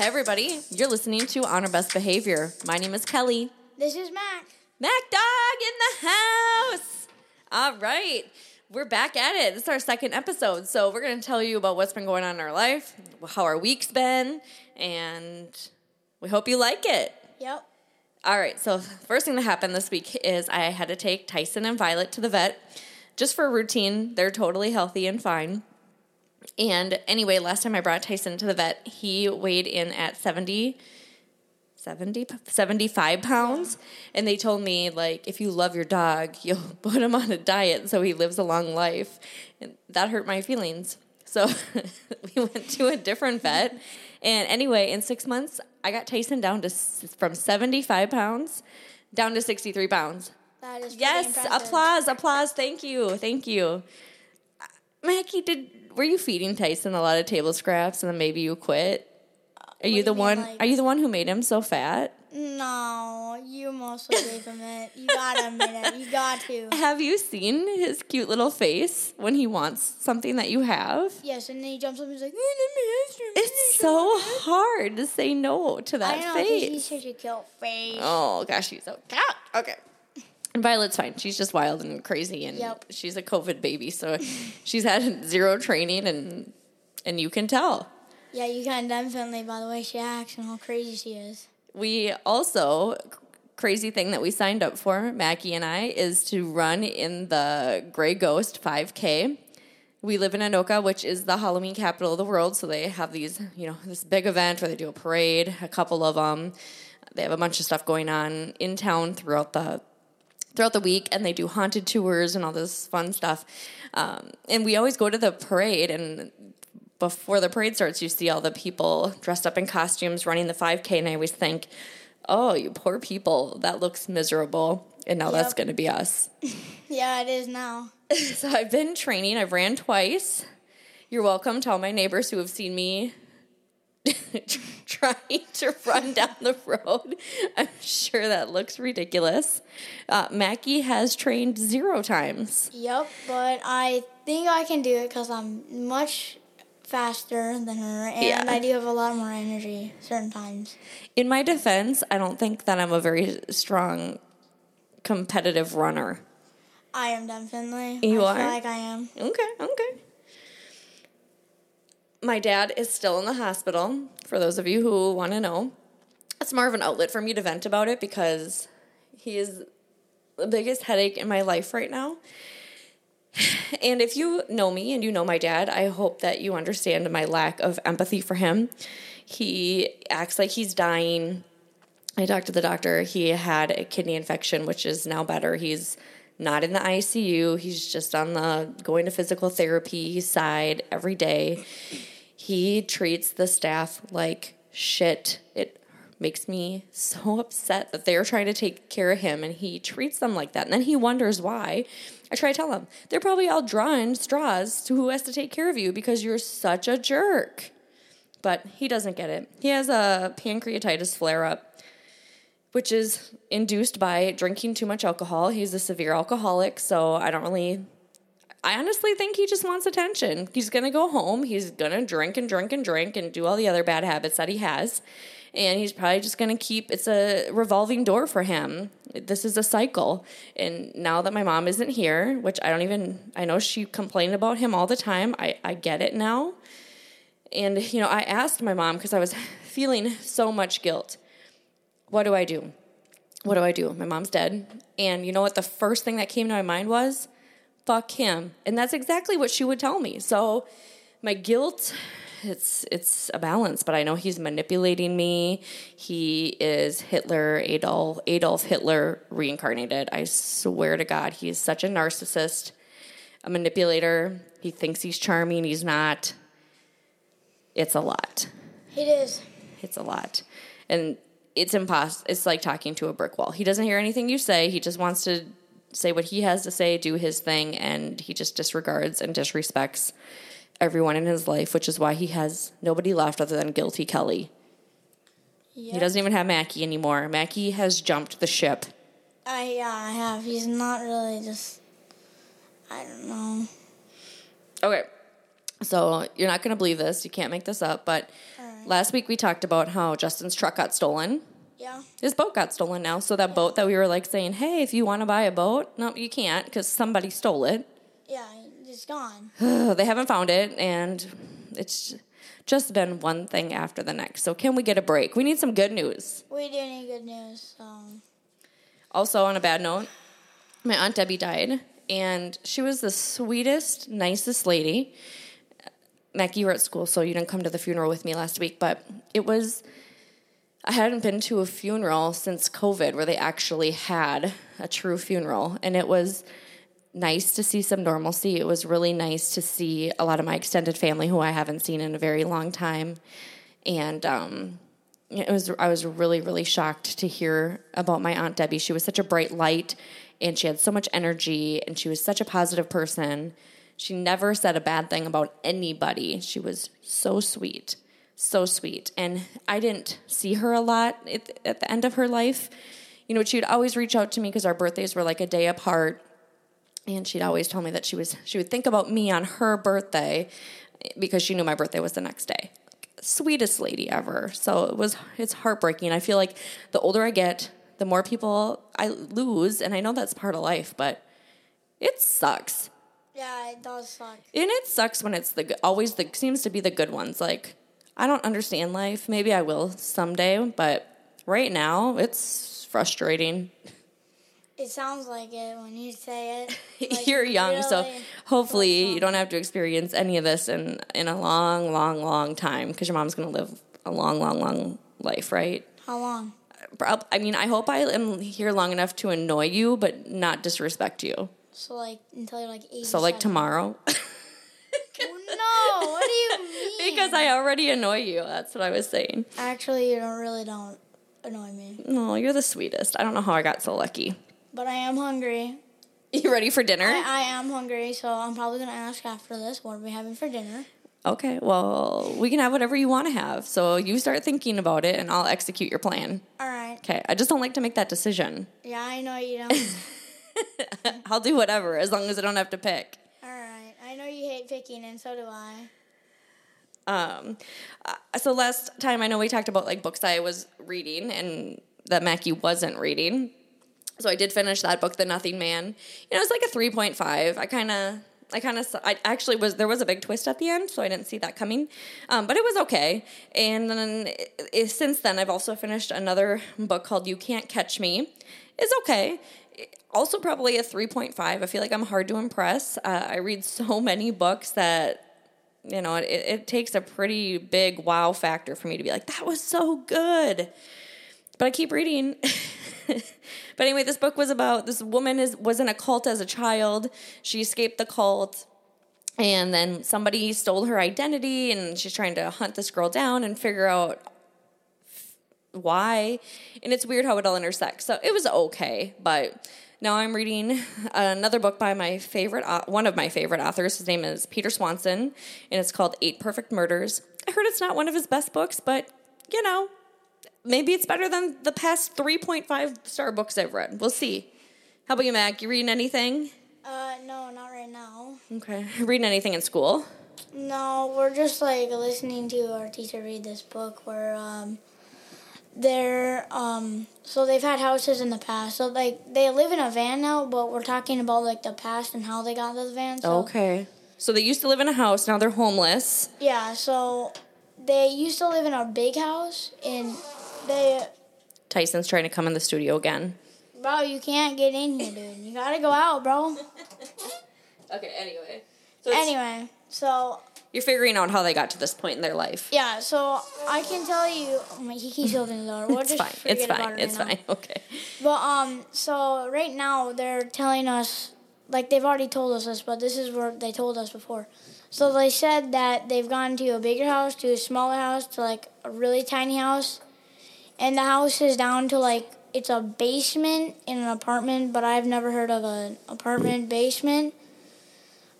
Hey, everybody. You're listening to On Our Best Behavior. My name is Kelly. This is Mac. Mac Dog in the house. All right. We're back at it. This is our second episode. So, we're going to tell you about what's been going on in our life, how our week's been, and we hope you like it. Yep. All right. So, first thing that happened this week is I had to take Tyson and Violet to the vet just for routine. They're totally healthy and fine. And anyway, last time I brought Tyson to the vet, he weighed in at 70, 70 75 pounds. And they told me, like, if you love your dog, you'll put him on a diet so he lives a long life. And that hurt my feelings. So we went to a different vet. And anyway, in six months, I got Tyson down to from 75 pounds down to 63 pounds. That is Yes, impressive. applause, applause. Thank you, thank you. Mackie, did were you feeding Tyson a lot of table scraps and then maybe you quit? Are you do the mean, one? like- Are you the one who made him so fat? No, you mostly gave him it. You gotta admit it. You got to. Have you seen his cute little face when he wants something that you have? Yes, and then he jumps up and he's like, "Oh, let me ice cream." let me It's so hard to say no to that I know, 'cause he's face. such a cute face. Oh gosh, she's so cute. Okay. And Violet's fine. She's just wild and crazy, and Yep. she's a COVID baby, so she's had zero training, and and you can tell. Yeah, you can definitely by the way she acts and how crazy she is. We also crazy thing that we signed up for, Mackie and I, is to run in the Gray Ghost 5K. We live in Anoka, which is the Halloween capital of the world. So they have these, you know, this big event where they do a parade, a couple of them. They have a bunch of stuff going on in town throughout the throughout the week, and they do haunted tours and all this fun stuff. Um, and we always go to the parade, and before the parade starts, you see all the people dressed up in costumes running the 5K, and I always think, oh, you poor people, that looks miserable. And now that's going to be us. Yeah, it is now. So I've been training. I've ran twice. You're welcome to all my neighbors who have seen me trying to run down the road. I'm sure that looks ridiculous. Uh, Mackie has trained zero times. Yep, but I think I can do it because I'm much faster than her, and Yeah. I do have a lot more energy certain times. In my defense, I don't think that I'm a very strong competitive runner. I am definitely. You I are? Feel like I am. Okay, okay. My dad is still in the hospital, for those of you who want to know. It's more of an outlet for me to vent about it because he is the biggest headache in my life right now. And if you know me and you know my dad, I hope that you understand my lack of empathy for him. He acts like he's dying. I talked to the doctor. He had a kidney infection, which is now better. He's not in the ICU. He's just on the going to physical therapy side every day. He treats the staff like shit. It makes me so upset that they're trying to take care of him and he treats them like that. And then he wonders why. I try to tell him, they're probably all drawing straws to who has to take care of you because you're such a jerk. But he doesn't get it. He has a pancreatitis flare up which is induced by drinking too much alcohol. He's a severe alcoholic, so I don't really. I honestly think he just wants attention. He's gonna go home. He's gonna drink and drink and drink and do all the other bad habits that he has. And he's probably just gonna keep it's a revolving door for him. This is a cycle. And now that my mom isn't here, which I don't even, I know she complained about him all the time. I, I get it now. And, you know, I asked my mom because I was feeling so much guilt what do I do? What do I do? My mom's dead. And you know what? The first thing that came to my mind was, fuck him. And that's exactly what she would tell me. So my guilt, it's it's a balance, but I know he's manipulating me. He is Hitler, Adolf, Adolf Hitler reincarnated. I swear to God, he is such a narcissist, a manipulator. He thinks he's charming, he's not. It's a lot It is. it's a lot and it's impossible it's like talking to a brick wall he doesn't hear anything you say he just wants to say what he has to say do his thing and he just disregards and disrespects everyone in his life which is why he has nobody left other than guilty kelly Yep. he doesn't even have mackie anymore mackie has jumped the ship I yeah, I have. He's not really just. I don't know. okay so you're not going to believe this you can't make this up but Last week we talked about how Justin's truck got stolen. Yeah. His boat got stolen now. So that boat that we were like saying, hey, if you want to buy a boat, no, you can't because somebody stole it. Yeah, it's gone. they haven't found it, and it's just been one thing after the next. So can we get a break? We need some good news. We do need good news. So Also, on a bad note, my aunt Debbie died, and she was the sweetest, nicest lady. Mac, you were at school, so you didn't come to the funeral with me last week, but it was. I hadn't been to a funeral since COVID where they actually had a true funeral, and it was nice to see some normalcy. It was really nice to see a lot of my extended family who I haven't seen in a very long time, and um, it was I was really really shocked to hear about my aunt Debbie. She was such a bright light and she had so much energy and she was such a positive person. She never said a bad thing about anybody. She was so sweet. So sweet. And I didn't see her a lot at, at the end of her life. You know, she would always reach out to me because our birthdays were like a day apart. And she'd always tell me that she was she would think about me on her birthday eh, because she knew my birthday was the next day sweetest lady ever. So it was it's heartbreaking. I feel like the older I get, the more people I lose, and I know that's part of life, but it sucks. Yeah, it does suck. And it sucks when it's the always the seems to be the good ones. Like I don't understand life. Maybe I will someday, but right now it's frustrating. It sounds like it when you say it. Like, You're young, so hopefully full you don't have to experience any of this in in a long, long, long time because your mom's gonna live a long, long, long life, right? How long? I mean, I hope I am here long enough to annoy you, but not disrespect you. So like until you're like eight. So like tomorrow, oh, no, what do you mean? because I already annoy you. That's what I was saying. Actually, you don't really don't annoy me. No, you're the sweetest. I don't know how I got so lucky. But I am hungry. You ready for dinner? I, I am hungry, so I'm probably gonna ask after this what are we having for dinner. okay. Well, we can have whatever you want to have. So you start thinking about it, and I'll execute your plan. All right. Okay. I just don't like to make that decision. Yeah, I know you don't. I'll do whatever as long as I don't have to pick. All right. I know you hate picking, and so do I. Um, uh, so last time I know we talked about like books I was reading and that Mackie wasn't reading. So I did finish that book, The Nothing Man. You know, it was like a three point five. I kind of. I kind of, I actually was, there was a big twist at the end, so I didn't see that coming. Um, but it was okay. And then it, it- since then, I've also finished another book called You Can't Catch Me. It's okay. Also, probably a 3.5. I feel like I'm hard to impress. Uh, I read so many books that you know, it, it takes a pretty big wow factor for me to be like, that was so good. But I keep reading. but anyway, this book was about this woman is was in a cult as a child. She escaped the cult. And then somebody stole her identity, and she's trying to hunt this girl down and figure out why. And it's weird how it all intersects. So it was okay, but now I'm reading another book by my favorite, one of my favorite authors. His name is Peter Swanson, and it's called Eight Perfect Murders. I heard it's not one of his best books, but you know, maybe it's better than the past 3.5 star books I've read. We'll see. How about you, Mac? You reading anything? Uh, no, not right now. Okay. Reading anything in school? No, we're just like listening to our teacher read this book where um they're um so they've had houses in the past. So like they live in a van now, but we're talking about like the past and how they got this van. So Okay. So they used to live in a house, now they're homeless. yeah, so they used to live in a big house and they Tyson's trying to come in the studio again. bro, you can't get in here, dude. You gotta go out, bro. Okay, anyway. So Anyway, so You're figuring out how they got to this point in their life. yeah, so I can tell you oh my, he keeps opening the door. We'll It's fine. It's fine. it It's right now. fine. Okay. But um, so right now they're telling us, like they've already told us this, but this is what they told us before. So they said that they've gone to a bigger house, to a smaller house, to like a really tiny house, and the house is down to like it's a basement in an apartment, but I've never heard of an apartment basement.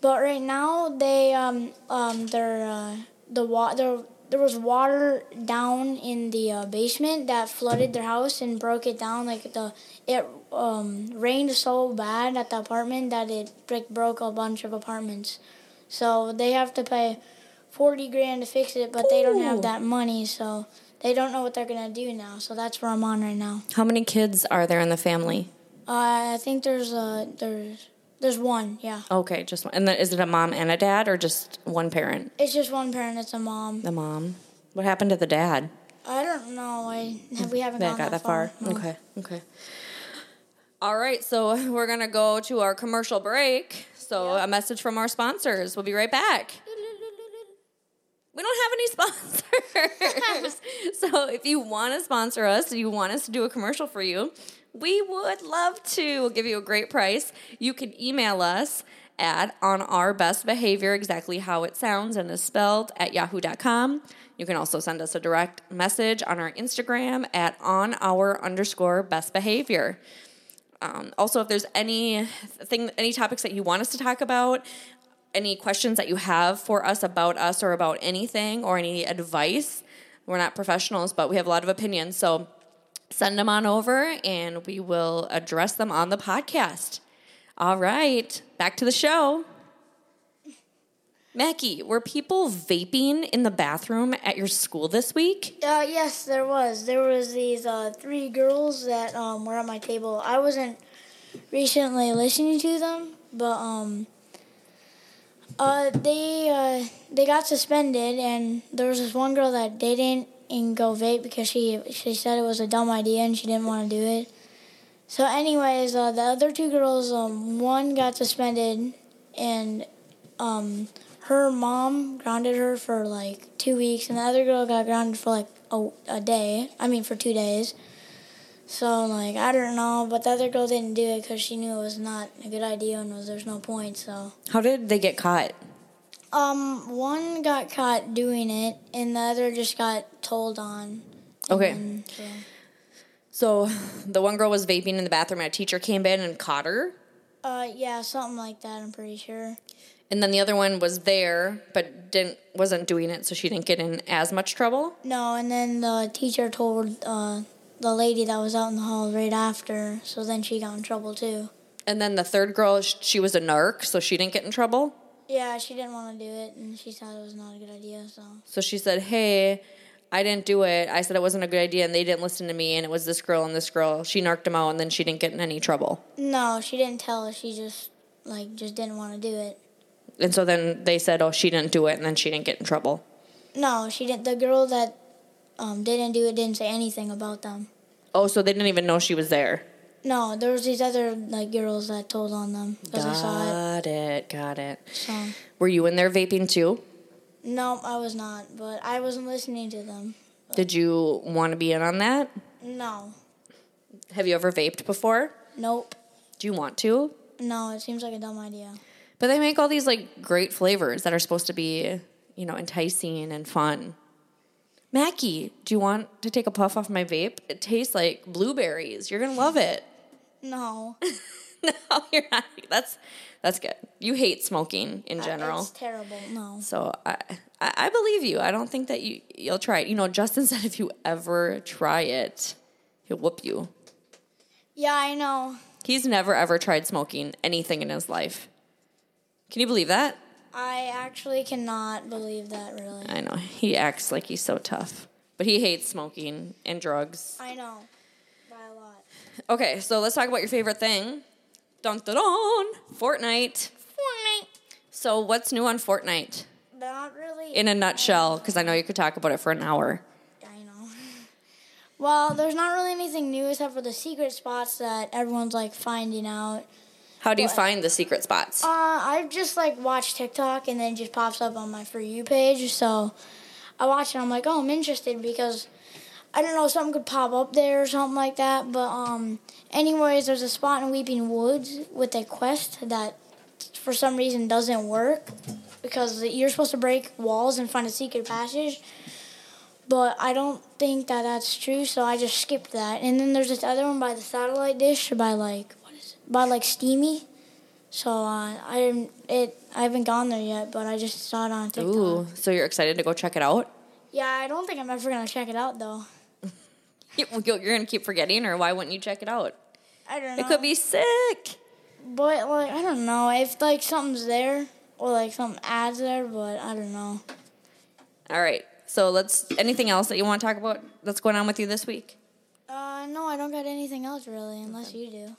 But right now they um um they're uh, the wa- there there was water down in the uh, basement that flooded their house and broke it down like the it um rained so bad at the apartment that it broke a bunch of apartments. So they have to pay forty grand to fix it, but they don't have that money, so they don't know what they're gonna do now. So that's where I'm on right now. How many kids are there in the family? Uh, I think there's uh there's there's one, yeah. Okay, just one. And then is it a mom and a dad or just one parent? It's just one parent. It's a mom. The mom. What happened to the dad? I don't know. I we haven't That got that far. No. Okay. Okay. All right, so we're gonna go to our commercial break. So Yeah. a message from our sponsors. We'll be right back. We don't have any sponsors. so if you want to sponsor us, you want us to do a commercial for you, we would love to. We'll give you a great price. You can email us at on our best behavior, exactly how it sounds and is spelled at yahoo.com. You can also send us a direct message on our Instagram at on our underscore best behavior. Um, also, if there's any thing, any topics that you want us to talk about, any questions that you have for us about us or about anything or any advice, we're not professionals, but we have a lot of opinions. So send them on over and we will address them on the podcast. All right, back to the show. Mackie, were people vaping in the bathroom at your school this week? Uh, yes, there was. There was these uh, three girls that um, were at my table. I wasn't recently listening to them, but um, uh, they uh, they got suspended, and there was this one girl that didn't and go vape because she she said it was a dumb idea and she didn't want to do it. So, anyways, uh, the other two girls, um, one got suspended, and um, her mom grounded her for like two weeks, and the other girl got grounded for like a, a day. I mean, for two days. So like I don't know, but the other girl didn't do it because she knew it was not a good idea and was there's no point. So How did they get caught? um, one got caught doing it, and the other just got told on. Okay. And so, So the one girl was vaping in the bathroom and a teacher came in and caught her. uh, yeah, something like that. I'm pretty sure. And then the other one was there but didn't wasn't doing it so she didn't get in as much trouble. No, and then the teacher told uh, the lady that was out in the hall right after, so then she got in trouble too. And then the third girl she was a narc so she didn't get in trouble. Yeah, she didn't want to do it, and she thought it was not a good idea. So So she said, "Hey, I didn't do it. I said it wasn't a good idea and they didn't listen to me and it was this girl and this girl. She narked them out and then she didn't get in any trouble." no, she didn't tell us. She just like just didn't want to do it. And so then they said, "Oh, she didn't do it," and then she didn't get in trouble. No, she didn't. The girl that um, didn't do it didn't say anything about them. Oh, so they didn't even know she was there. No, there was these other like girls that told on them because I saw it. Got it. Got it. So Were you in there vaping too? no, I was not. But I wasn't listening to them. Did you want to be in on that? No, Have you ever vaped before? nope, Do you want to? no. It seems like a dumb idea. But they make all these like great flavors that are supposed to be, you know, enticing and fun. Mackie, do you want to take a puff off my vape? It tastes like blueberries. You're gonna love it. No, no, you're not. That's that's good. You hate smoking in general. it's terrible. No. So I, I I believe you. I don't think that you you'll try it. You know, Justin said if you ever try it, he'll whoop you. Yeah, I know. He's never ever tried smoking anything in his life. Can you believe that? I actually cannot believe that. Really. I know. He acts like he's so tough. But he hates smoking and drugs. I know. By a lot. Okay, so let's talk about your favorite thing. Dun dun dun! Fortnite. Fortnite. So what's new on Fortnite? Not really. In a nutshell, because I know you could talk about it for an hour. I know. Well, there's not really anything new except for the secret spots that everyone's like finding out. How do you What? find the secret spots? Uh, I just like watch TikTok and then it just pops up on my for you page. So I watch it. I'm like, oh, I'm interested because I don't know something could pop up there or something like that. But um, anyways, there's a spot in Weeping Woods with a quest that for some reason doesn't work because you're supposed to break walls and find a secret passage. But I don't think that that's true, so I just skipped that. And then there's this other one by the satellite dish by like what is it? By like Steamy. So uh, I didn't it. I haven't gone there yet, but I just saw it on TikTok. Ooh, so you're excited to go check it out? Yeah, I don't think I'm ever gonna check it out though. You- You're going to keep forgetting, or why wouldn't you check it out? I don't know. It could be sick. but like I don't know if like something's there or like some ads there, but I don't know. All right. So let's. Anything else that you want to talk about that's going on with you this week? Uh, no, I don't got anything else really, unless you do.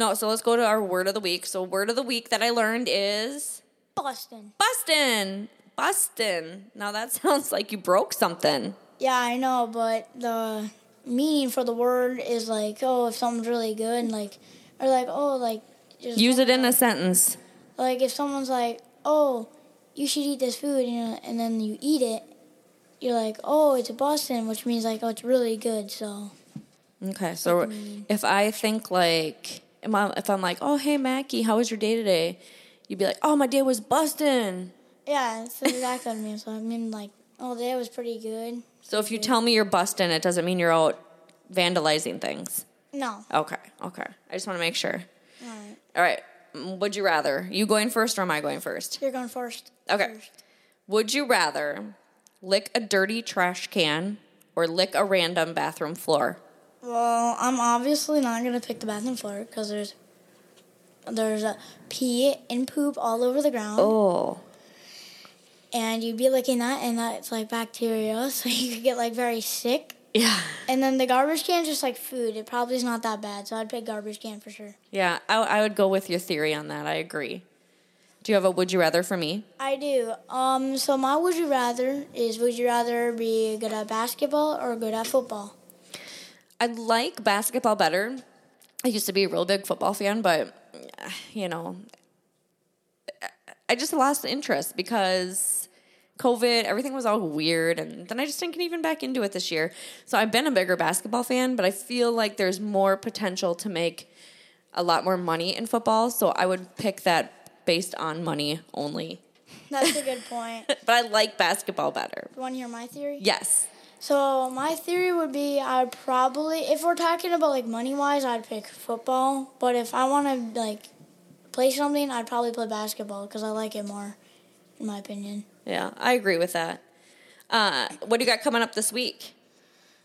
No. So let's go to our word of the week. So word of the week that I learned is Boston. Bustin. Bustin. Now that sounds like you broke something. Yeah, I know, but the meaning for the word is like, oh, if something's really good, and like, or like, oh, like, just Use it in a sentence. like if someone's like, oh, you should eat this food, you know, and then you eat it, you're like, oh, it's a Boston, which means like, oh, it's really good. So Okay. So if I think like, if I'm like, oh hey Mackie, how was your day today? You'd be like, oh my day was bustin'. yeah, that's exactly what I mean. So I mean, like, oh, day was pretty good. So if you tell me you're bustin', it doesn't mean you're out vandalizing things. No, Okay. Okay. I just want to make sure. all right, All right. Mm, Would you rather? You going first or am I going first? you're going first. Okay. First. Would you rather lick a dirty trash can or lick a random bathroom floor? Well, I'm obviously not gonna pick the bathroom floor because there's there's a pee and poop all over the ground, Oh. and you'd be licking that, and that's like bacteria, so you could get like very sick. Yeah. And then the garbage can is just like food. It probably is not that bad, so I'd pick garbage can for sure. Yeah. I, I would go with your theory on that. I agree. Do you have a would you rather for me? I do. Um, so my would you rather is would you rather be good at basketball or good at football? I like basketball better. I used to be a real big football fan, but you know, I just lost interest because COVID, everything was all weird, and then I just didn't get even back into it this year. So I've been a bigger basketball fan, but I feel like there's more potential to make a lot more money in football. So I would pick that based on money only. That's a good point. But I like basketball better. You want to hear my theory? Yes. So my theory would be I'd probably, if we're talking about like money wise, I'd pick football. But if I want to like play something, I'd probably play basketball because I like it more, in my opinion. Yeah, I agree with that. Uh, what do you got coming up this week?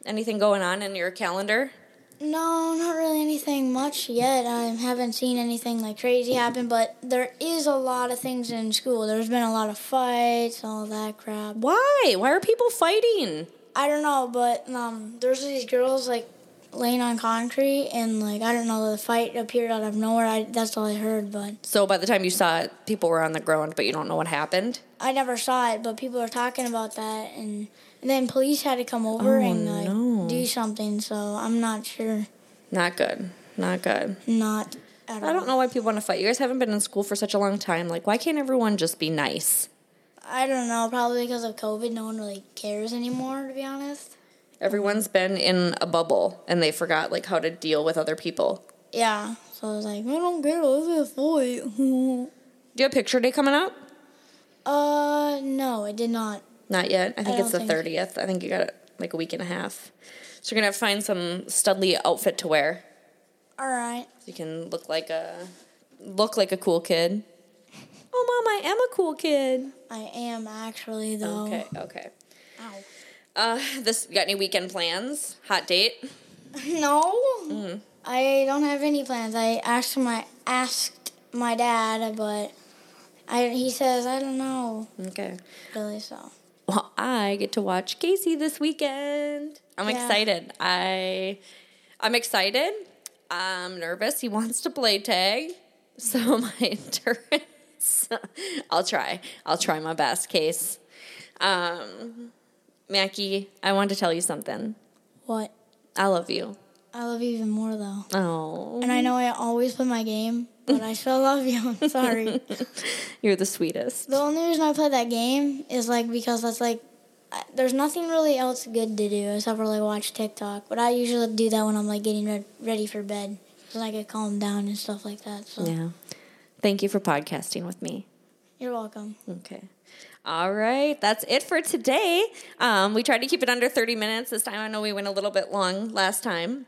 Anything going on in your calendar? No, not really anything much yet. I haven't seen anything like crazy happen, but there is a lot of things in school. There's been a lot of fights, all that crap. Why? Why are people fighting? I don't know, but um, there's these girls like laying on concrete, and like I don't know, the fight appeared out of nowhere. I, that's all I heard, but So by the time you saw it, people were on the ground, but you don't know what happened. I never saw it. But people are talking about that, and, and then police had to come over Oh, and like no. do something. So I'm not sure. Not good. Not good. Not at all. I don't know why people want to fight. You guys haven't been in school for such a long time. Like, why can't everyone just be nice? I don't know. Probably because of COVID, no one really cares anymore. To be honest. Everyone's been in a bubble and they forgot like how to deal with other people. Yeah. So I was like, I don't care. Let's just fight. Do you have picture day coming up? uh, no, it did not. Not yet. I think I it's the thirtieth. I think you got it like a week and a half. So you're gonna have to find some studly outfit to wear. All right. So you can look like a look like a cool kid. Oh mom, I am a cool kid. I am actually though. Okay, okay. Ow. Uh this got any weekend plans? Hot date? No, Mm-hmm. I don't have any plans. I asked my asked my dad, but I he says I don't know Okay. really. So Well, I get to watch Casey this weekend. I'm Yeah. excited. I I'm excited. I'm nervous. He wants to play tag. So my endurance I'll try. I'll try my best case. Um Mackie, I want to tell you something. what? I love you. I love you even more though, Oh. and I know I always play my game, but I still love you. I'm sorry. You're the sweetest. the only reason I play that game is like because that's like. I- There's nothing really else good to do except for like watch TikTok, but I usually do that when I'm like getting re- ready for bed, so I get calmed down and stuff like that. So Yeah. Thank you for podcasting with me. you're welcome. Okay. All right. That's it for today. Um, we tried to keep it under 30 minutes this time. I know we went a little bit long last time.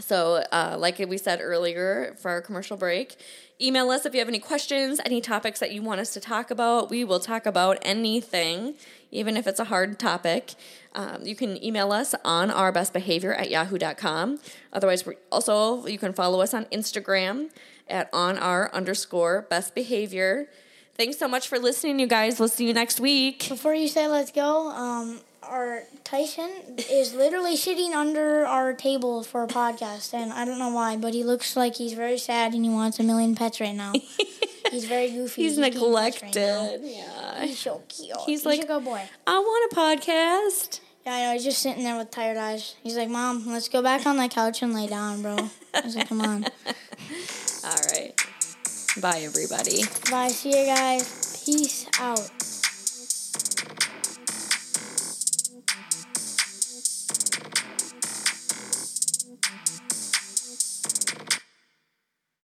So, uh, like we said earlier for our commercial break, email us if you have any questions, any topics that you want us to talk about. We will talk about anything, even if it's a hard topic. Um, you can email us on our best behavior at yahoo.com. Otherwise, also you can follow us on Instagram at on our underscore best behavior. Thanks so much for listening, you guys. We'll see you next week. Before you say let's go, um, our Tyson is literally sitting under our table for a podcast, and I don't know why, but he looks like he's very sad and he wants a million pets right now. he's very goofy. He's pets neglected. Right yeah. He's so cute. He's He's like- like a good boy. I want a podcast. Yeah, I know. He's just sitting there with tired eyes. He's like, "Mom, let's go back on the couch and lay down, bro." I was like, "Come on." All right. Bye, everybody. Bye. See you guys. Peace out.